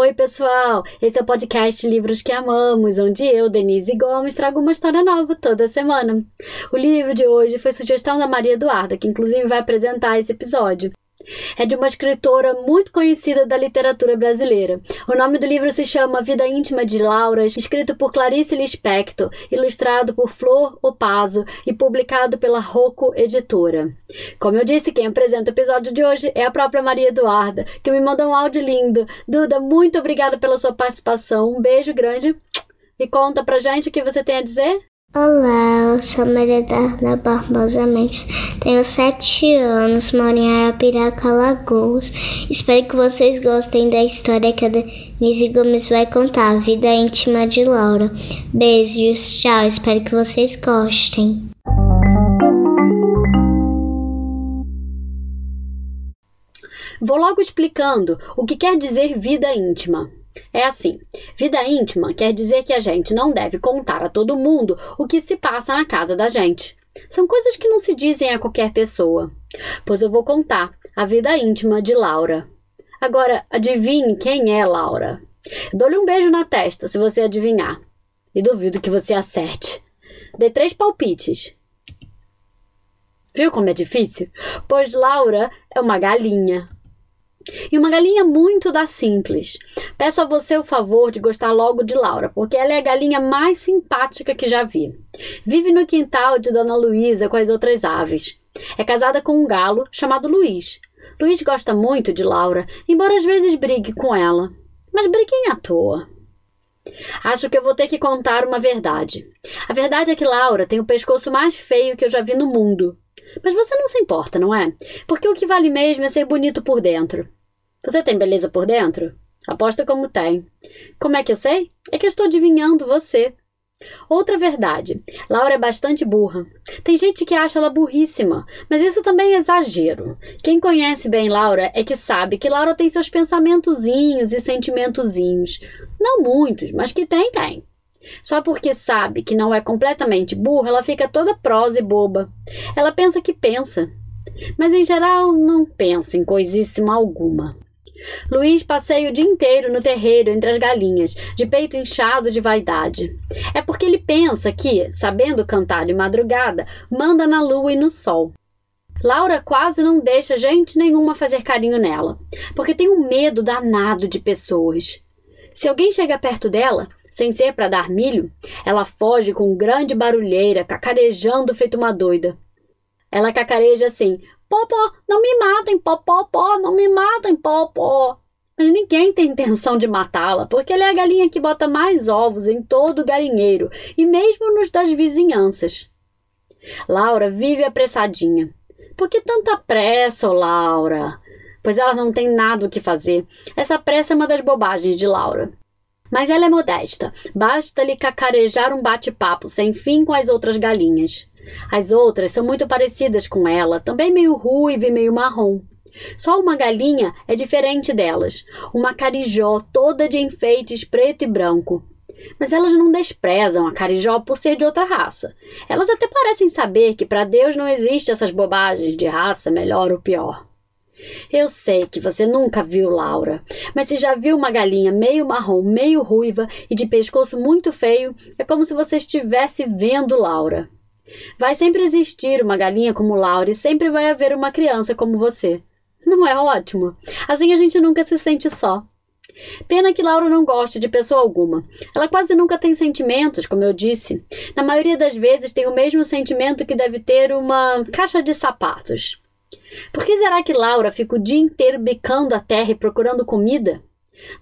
Oi, pessoal! Esse é o podcast Livros que Amamos, onde eu, Denise Gomes, trago uma história nova toda semana. O livro de hoje foi sugestão da Maria Eduarda, que inclusive vai apresentar esse episódio. É de uma escritora muito conhecida da literatura brasileira. O nome do livro se chama Vida Íntima de Laura, escrito por Clarice Lispector, ilustrado por Flor Opaso e publicado pela Rocco Editora. Como eu disse, quem apresenta o episódio de hoje é a própria Maria Eduarda, que me mandou um áudio lindo. Duda, muito obrigada pela sua participação. Um beijo grande. E conta pra gente o que você tem a dizer. Olá, eu sou Maria Darna Barbosa Mendes, tenho sete anos, moro em Arapiraca, Lagoas. Espero que vocês gostem da história que a Denise Gomes vai contar, a vida íntima de Laura. Beijos, tchau, espero que vocês gostem. Vou logo explicando o que quer dizer vida íntima. É assim: vida íntima quer dizer que a gente não deve contar a todo mundo o que se passa na casa da gente. São coisas que não se dizem a qualquer pessoa. Pois eu vou contar a vida íntima de Laura. Agora, adivinhe quem é Laura. Dou-lhe um beijo na testa se você adivinhar. E duvido que você acerte. Dê três palpites. Viu como é difícil? Pois Laura é uma galinha. E uma galinha muito da simples. Peço a você o favor de gostar logo de Laura, porque ela é a galinha mais simpática que já vi. Vive no quintal de Dona Luísa com as outras aves. É casada com um galo chamado Luiz. Luiz gosta muito de Laura, embora às vezes brigue com ela. Mas briguem à toa. Acho que eu vou ter que contar uma verdade. A verdade é que Laura tem o pescoço mais feio que eu já vi no mundo. Mas você não se importa, não é? Porque o que vale mesmo é ser bonito por dentro. Você tem beleza por dentro? Aposta como tem. Como é que eu sei? É que eu estou adivinhando você. Outra verdade: Laura é bastante burra. Tem gente que acha ela burríssima, mas isso também é exagero. Quem conhece bem Laura é que sabe que Laura tem seus pensamentozinhos e sentimentozinhos. Não muitos, mas que tem, tem. Só porque sabe que não é completamente burra, ela fica toda prosa e boba. Ela pensa que pensa, mas em geral não pensa em coisíssima alguma. Luiz passeia o dia inteiro no terreiro entre as galinhas, de peito inchado de vaidade. É porque ele pensa que, sabendo cantar de madrugada, manda na lua e no sol. Laura quase não deixa gente nenhuma fazer carinho nela, porque tem um medo danado de pessoas. Se alguém chega perto dela, sem ser para dar milho, ela foge com grande barulheira, cacarejando feito uma doida. Ela cacareja assim: Popó, não me matem, popó, pó, não me matem, popó. Mas ninguém tem intenção de matá-la, porque ela é a galinha que bota mais ovos em todo o galinheiro e mesmo nos das vizinhanças. Laura vive apressadinha. Por que tanta pressa, Laura? Pois ela não tem nada o que fazer. Essa pressa é uma das bobagens de Laura. Mas ela é modesta. Basta-lhe cacarejar um bate-papo sem fim com as outras galinhas. As outras são muito parecidas com ela, também meio ruiva e meio marrom. Só uma galinha é diferente delas, uma carijó toda de enfeites preto e branco. Mas elas não desprezam a carijó por ser de outra raça. Elas até parecem saber que para Deus não existe essas bobagens de raça melhor ou pior. Eu sei que você nunca viu Laura, mas se já viu uma galinha meio marrom, meio ruiva e de pescoço muito feio, é como se você estivesse vendo Laura. Vai sempre existir uma galinha como Laura e sempre vai haver uma criança como você. Não é ótimo? Assim a gente nunca se sente só. Pena que Laura não goste de pessoa alguma. Ela quase nunca tem sentimentos, como eu disse. Na maioria das vezes tem o mesmo sentimento que deve ter uma caixa de sapatos. Por que será que Laura fica o dia inteiro bicando a terra e procurando comida?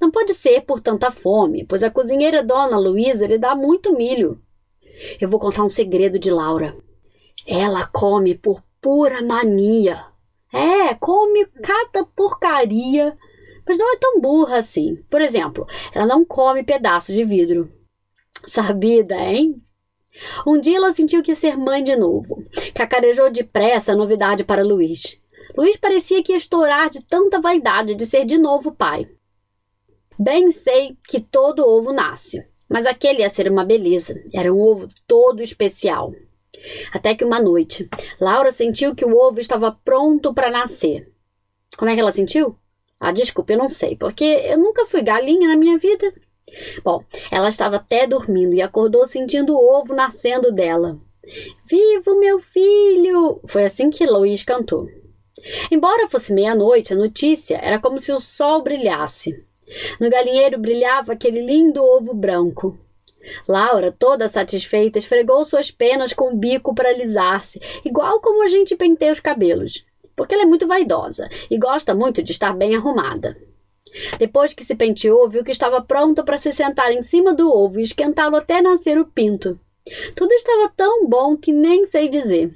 Não pode ser por tanta fome, pois a cozinheira Dona Luísa lhe dá muito milho. Eu vou contar um segredo de Laura. Ela come por pura mania. É, come cada porcaria, mas não é tão burra assim. Por exemplo, ela não come pedaço de vidro. Sabida, hein? Um dia ela sentiu que ia ser mãe de novo. Cacarejou depressa a novidade para Luiz. Luiz parecia que ia estourar de tanta vaidade de ser de novo pai. Bem sei que todo ovo nasce. Mas aquele ia ser uma beleza. Era um ovo todo especial. Até que uma noite, Laura sentiu que o ovo estava pronto para nascer. Como é que ela sentiu? Ah, desculpa, eu não sei, porque eu nunca fui galinha na minha vida. Bom, ela estava até dormindo e acordou sentindo o ovo nascendo dela. Vivo, meu filho! Foi assim que Louise cantou. Embora fosse meia-noite, a notícia era como se o sol brilhasse. No galinheiro brilhava aquele lindo ovo branco. Laura, toda satisfeita, esfregou suas penas com o bico para alisar-se, igual como a gente penteia os cabelos, porque ela é muito vaidosa e gosta muito de estar bem arrumada. Depois que se penteou, viu que estava pronta para se sentar em cima do ovo e esquentá-lo até nascer o pinto. Tudo estava tão bom que nem sei dizer.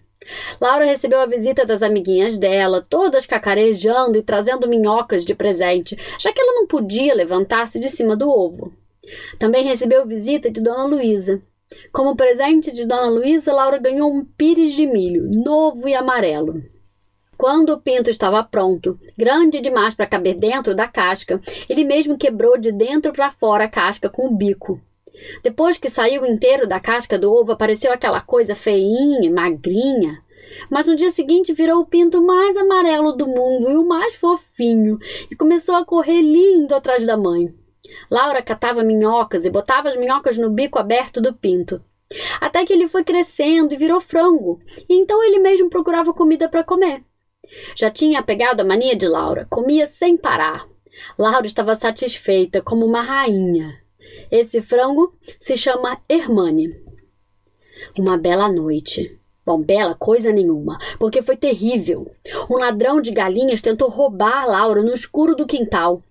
Laura recebeu a visita das amiguinhas dela, todas cacarejando e trazendo minhocas de presente, já que ela não podia levantar-se de cima do ovo. Também recebeu visita de Dona Luísa. Como presente de Dona Luísa, Laura ganhou um pires de milho, novo e amarelo. Quando o pinto estava pronto, grande demais para caber dentro da casca, ele mesmo quebrou de dentro para fora a casca com o bico. Depois que saiu inteiro da casca do ovo, apareceu aquela coisa feinha, magrinha. Mas no dia seguinte virou o pinto mais amarelo do mundo e o mais fofinho, e começou a correr lindo atrás da mãe. Laura catava minhocas e botava as minhocas no bico aberto do pinto. Até que ele foi crescendo e virou frango, e então ele mesmo procurava comida para comer. Já tinha pegado a mania de Laura, comia sem parar. Laura estava satisfeita, como uma rainha. Esse frango se chama Hermane. Uma bela noite. Bom, bela coisa nenhuma, porque foi terrível. Um ladrão de galinhas tentou roubar Laura no escuro do quintal.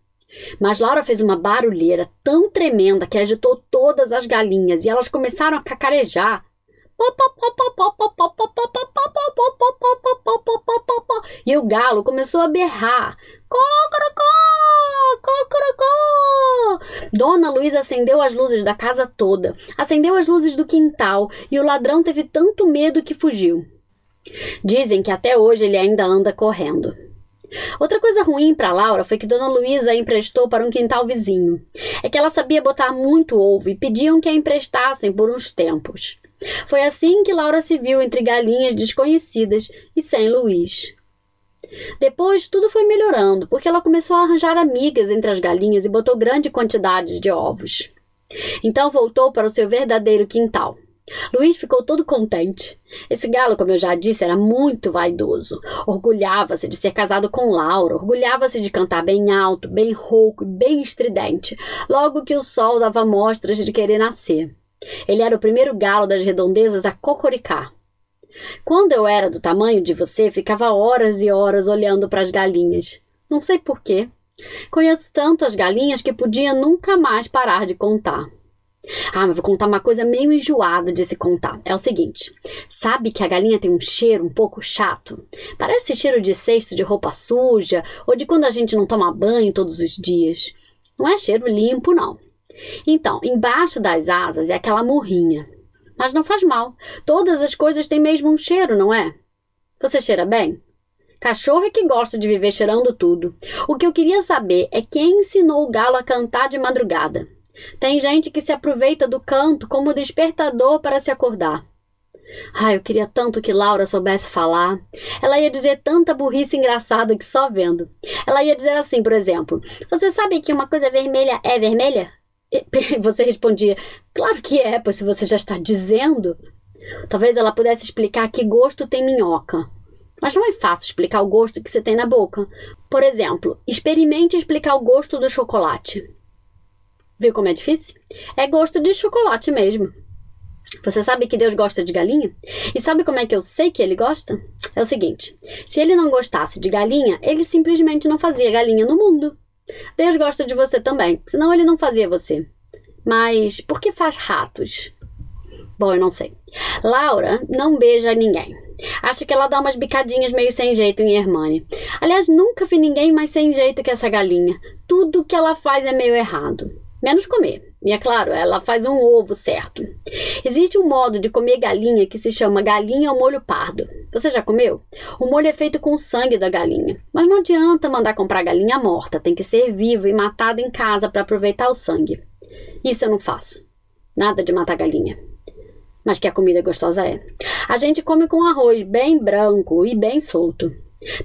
Mas Laura fez uma barulheira tão tremenda que agitou todas as galinhas e elas começaram a cacarejar. E o galo começou a berrar. Cocorocó! Cocorocó! Dona Luísa acendeu as luzes da casa toda, acendeu as luzes do quintal e o ladrão teve tanto medo que fugiu. Dizem que até hoje ele ainda anda correndo. Outra coisa ruim para Laura foi que Dona Luísa emprestou para um quintal vizinho. É que ela sabia botar muito ovo e pediam que a emprestassem por uns tempos. Foi assim que Laura se viu entre galinhas desconhecidas e sem Luiz. Depois tudo foi melhorando, porque ela começou a arranjar amigas entre as galinhas e botou grande quantidade de ovos. Então voltou para o seu verdadeiro quintal. Luiz ficou todo contente. Esse galo, como eu já disse, era muito vaidoso. Orgulhava-se de ser casado com Laura, orgulhava-se de cantar bem alto, bem rouco e bem estridente, logo que o sol dava mostras de querer nascer. Ele era o primeiro galo das redondezas a cocoricar. Quando eu era do tamanho de você, ficava horas e horas olhando para as galinhas. Não sei porquê. Conheço tanto as galinhas que podia nunca mais parar de contar. Ah, mas vou contar uma coisa meio enjoada de se contar. É o seguinte: sabe que a galinha tem um cheiro um pouco chato? Parece cheiro de cesto de roupa suja ou de quando a gente não toma banho todos os dias. Não é cheiro limpo, não. Então, embaixo das asas é aquela murrinha. Mas não faz mal. Todas as coisas têm mesmo um cheiro, não é? Você cheira bem? Cachorro é que gosta de viver cheirando tudo. O que eu queria saber é quem ensinou o galo a cantar de madrugada. Tem gente que se aproveita do canto como despertador para se acordar. Ai, eu queria tanto que Laura soubesse falar. Ela ia dizer tanta burrice engraçada que só vendo. Ela ia dizer assim, por exemplo: Você sabe que uma coisa vermelha é vermelha? Você respondia: Claro que é, pois se você já está dizendo. Talvez ela pudesse explicar que gosto tem minhoca. Mas não é fácil explicar o gosto que você tem na boca. Por exemplo, experimente explicar o gosto do chocolate. Viu como é difícil? É gosto de chocolate mesmo. Você sabe que Deus gosta de galinha? E sabe como é que eu sei que ele gosta? É o seguinte: se ele não gostasse de galinha, ele simplesmente não fazia galinha no mundo. Deus gosta de você também, senão ele não fazia você. Mas por que faz ratos? Bom, eu não sei. Laura não beija ninguém. Acho que ela dá umas bicadinhas meio sem jeito em Hermane. Aliás, nunca vi ninguém mais sem jeito que essa galinha. Tudo que ela faz é meio errado menos comer. E é claro, ela faz um ovo certo. Existe um modo de comer galinha que se chama galinha ao molho pardo. Você já comeu? O molho é feito com o sangue da galinha. Mas não adianta mandar comprar galinha morta, tem que ser viva e matada em casa para aproveitar o sangue. Isso eu não faço. Nada de matar galinha. Mas que a comida gostosa é. A gente come com arroz bem branco e bem solto.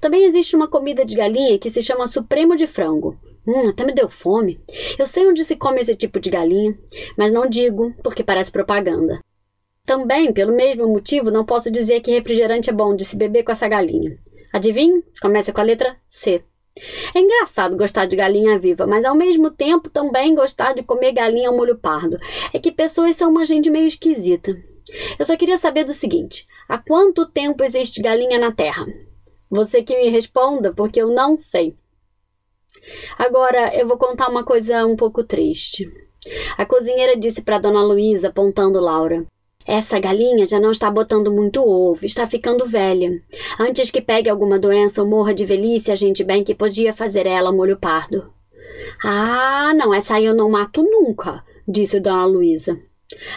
Também existe uma comida de galinha que se chama supremo de frango. Hum, até me deu fome. Eu sei onde se come esse tipo de galinha, mas não digo porque parece propaganda. Também, pelo mesmo motivo, não posso dizer que refrigerante é bom de se beber com essa galinha. Adivinhe? Começa com a letra C. É engraçado gostar de galinha viva, mas ao mesmo tempo também gostar de comer galinha ao molho pardo. É que pessoas são uma gente meio esquisita. Eu só queria saber do seguinte: há quanto tempo existe galinha na Terra? Você que me responda, porque eu não sei. Agora eu vou contar uma coisa um pouco triste. A cozinheira disse para Dona Luísa, apontando Laura: essa galinha já não está botando muito ovo, está ficando velha. Antes que pegue alguma doença ou morra de velhice, a gente bem que podia fazer ela molho pardo. Ah, não, essa aí eu não mato nunca, disse Dona Luísa.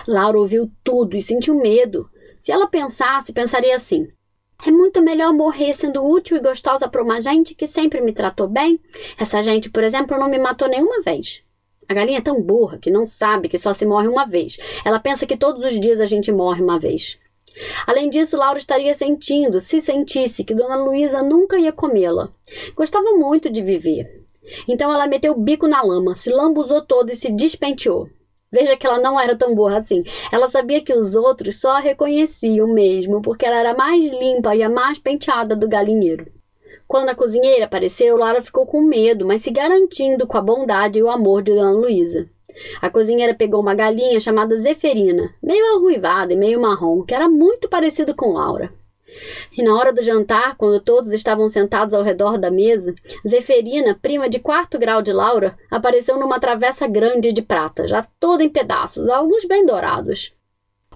Laura ouviu tudo e sentiu medo. Se ela pensasse, pensaria assim: é muito melhor morrer sendo útil e gostosa para uma gente que sempre me tratou bem. Essa gente, por exemplo, não me matou nenhuma vez. A galinha é tão burra que não sabe que só se morre uma vez. Ela pensa que todos os dias a gente morre uma vez. Além disso, Laura estaria sentindo, se sentisse, que Dona Luísa nunca ia comê-la. Gostava muito de viver. Então ela meteu o bico na lama, se lambuzou toda e se despenteou. Veja que ela não era tão burra assim. Ela sabia que os outros só a reconheciam mesmo, porque ela era a mais limpa e a mais penteada do galinheiro. Quando a cozinheira apareceu, Lara ficou com medo, mas se garantindo com a bondade e o amor de Dona Luísa. A cozinheira pegou uma galinha chamada Zeferina, meio arruivada e meio marrom, que era muito parecido com Laura. E na hora do jantar, quando todos estavam sentados ao redor da mesa, Zeferina, prima de quarto grau de Laura, apareceu numa travessa grande de prata, já toda em pedaços, alguns bem dourados.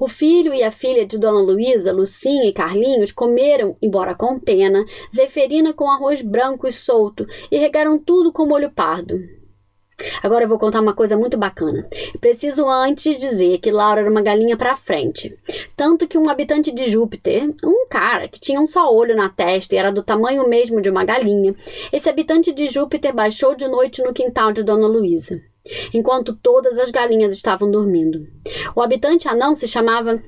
O filho e a filha de Dona Luísa, Lucinha e Carlinhos, comeram, embora com pena, zeferina com arroz branco e solto e regaram tudo com molho pardo. Agora eu vou contar uma coisa muito bacana. Preciso antes dizer que Laura era uma galinha para frente. Tanto que um habitante de Júpiter, um cara que tinha um só olho na testa e era do tamanho mesmo de uma galinha, esse habitante de Júpiter baixou de noite no quintal de Dona Luísa enquanto todas as galinhas estavam dormindo. O habitante anão se chamava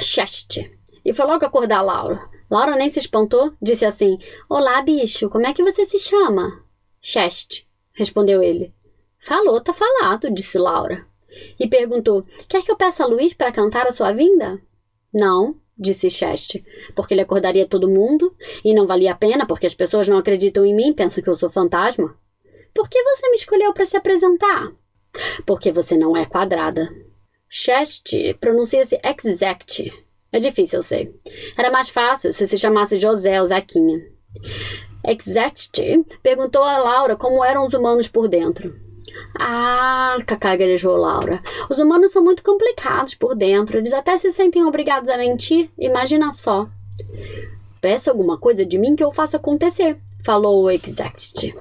Chest e foi logo acordar Laura. Laura nem se espantou, disse assim: Olá, bicho, como é que você se chama? Chest, respondeu ele. Falou, tá falado, disse Laura. E perguntou: Quer que eu peça a Luiz para cantar a sua vinda? Não, disse Chest, porque ele acordaria todo mundo e não valia a pena porque as pessoas não acreditam em mim, pensam que eu sou fantasma. Por que você me escolheu para se apresentar? Porque você não é quadrada. Chest pronuncia-se exact. É difícil, eu sei. Era mais fácil se se chamasse José ou Zequinha. Exact perguntou a Laura como eram os humanos por dentro. Ah, cacaguejou Laura. Os humanos são muito complicados por dentro. Eles até se sentem obrigados a mentir. Imagina só. Peça alguma coisa de mim que eu faça acontecer, falou o Exact.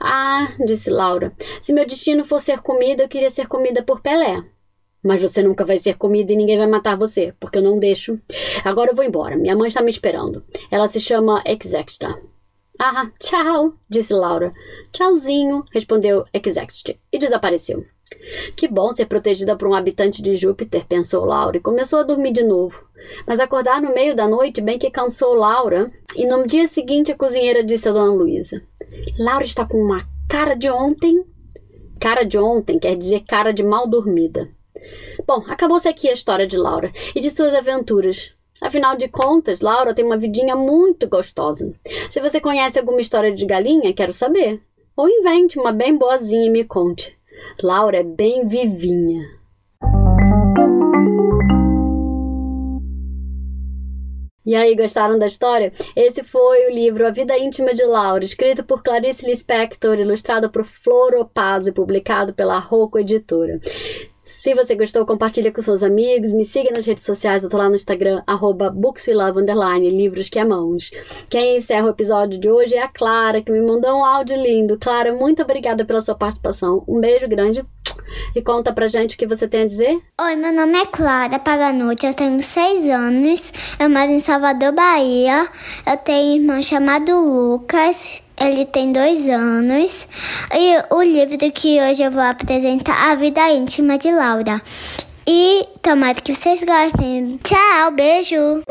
Ah, disse Laura, se meu destino for ser comida, eu queria ser comida por Pelé. Mas você nunca vai ser comida e ninguém vai matar você, porque eu não deixo. Agora eu vou embora. Minha mãe está me esperando. Ela se chama Execta. Ah, tchau, disse Laura. Tchauzinho, respondeu Exect e desapareceu. Que bom ser protegida por um habitante de Júpiter, pensou Laura e começou a dormir de novo. Mas acordar no meio da noite bem que cansou Laura, e no dia seguinte a cozinheira disse a Dona Luísa: Laura está com uma cara de ontem. Cara de ontem quer dizer cara de mal dormida. Bom, acabou-se aqui a história de Laura e de suas aventuras. Afinal de contas, Laura tem uma vidinha muito gostosa. Se você conhece alguma história de galinha, quero saber. Ou invente uma bem boazinha e me conte. Laura é bem vivinha. E aí, gostaram da história? Esse foi o livro A Vida Íntima de Laura, escrito por Clarice Lispector, ilustrado por Flor Opazzo e publicado pela Rocco Editora. Se você gostou, compartilha com seus amigos, me siga nas redes sociais, eu tô lá no Instagram, arroba underline, livros que amamos. Quem encerra o episódio de hoje é a Clara, que me mandou um áudio lindo. Clara, muito obrigada pela sua participação. Um beijo grande e conta pra gente o que você tem a dizer. Oi, meu nome é Clara Paganucci, eu tenho seis anos, eu moro em Salvador, Bahia. Eu tenho um irmão chamado Lucas, ele tem dois anos. E o livro que hoje eu vou apresentar, A Vida Íntima de Laura. E tomara que vocês gostem. Tchau, beijo!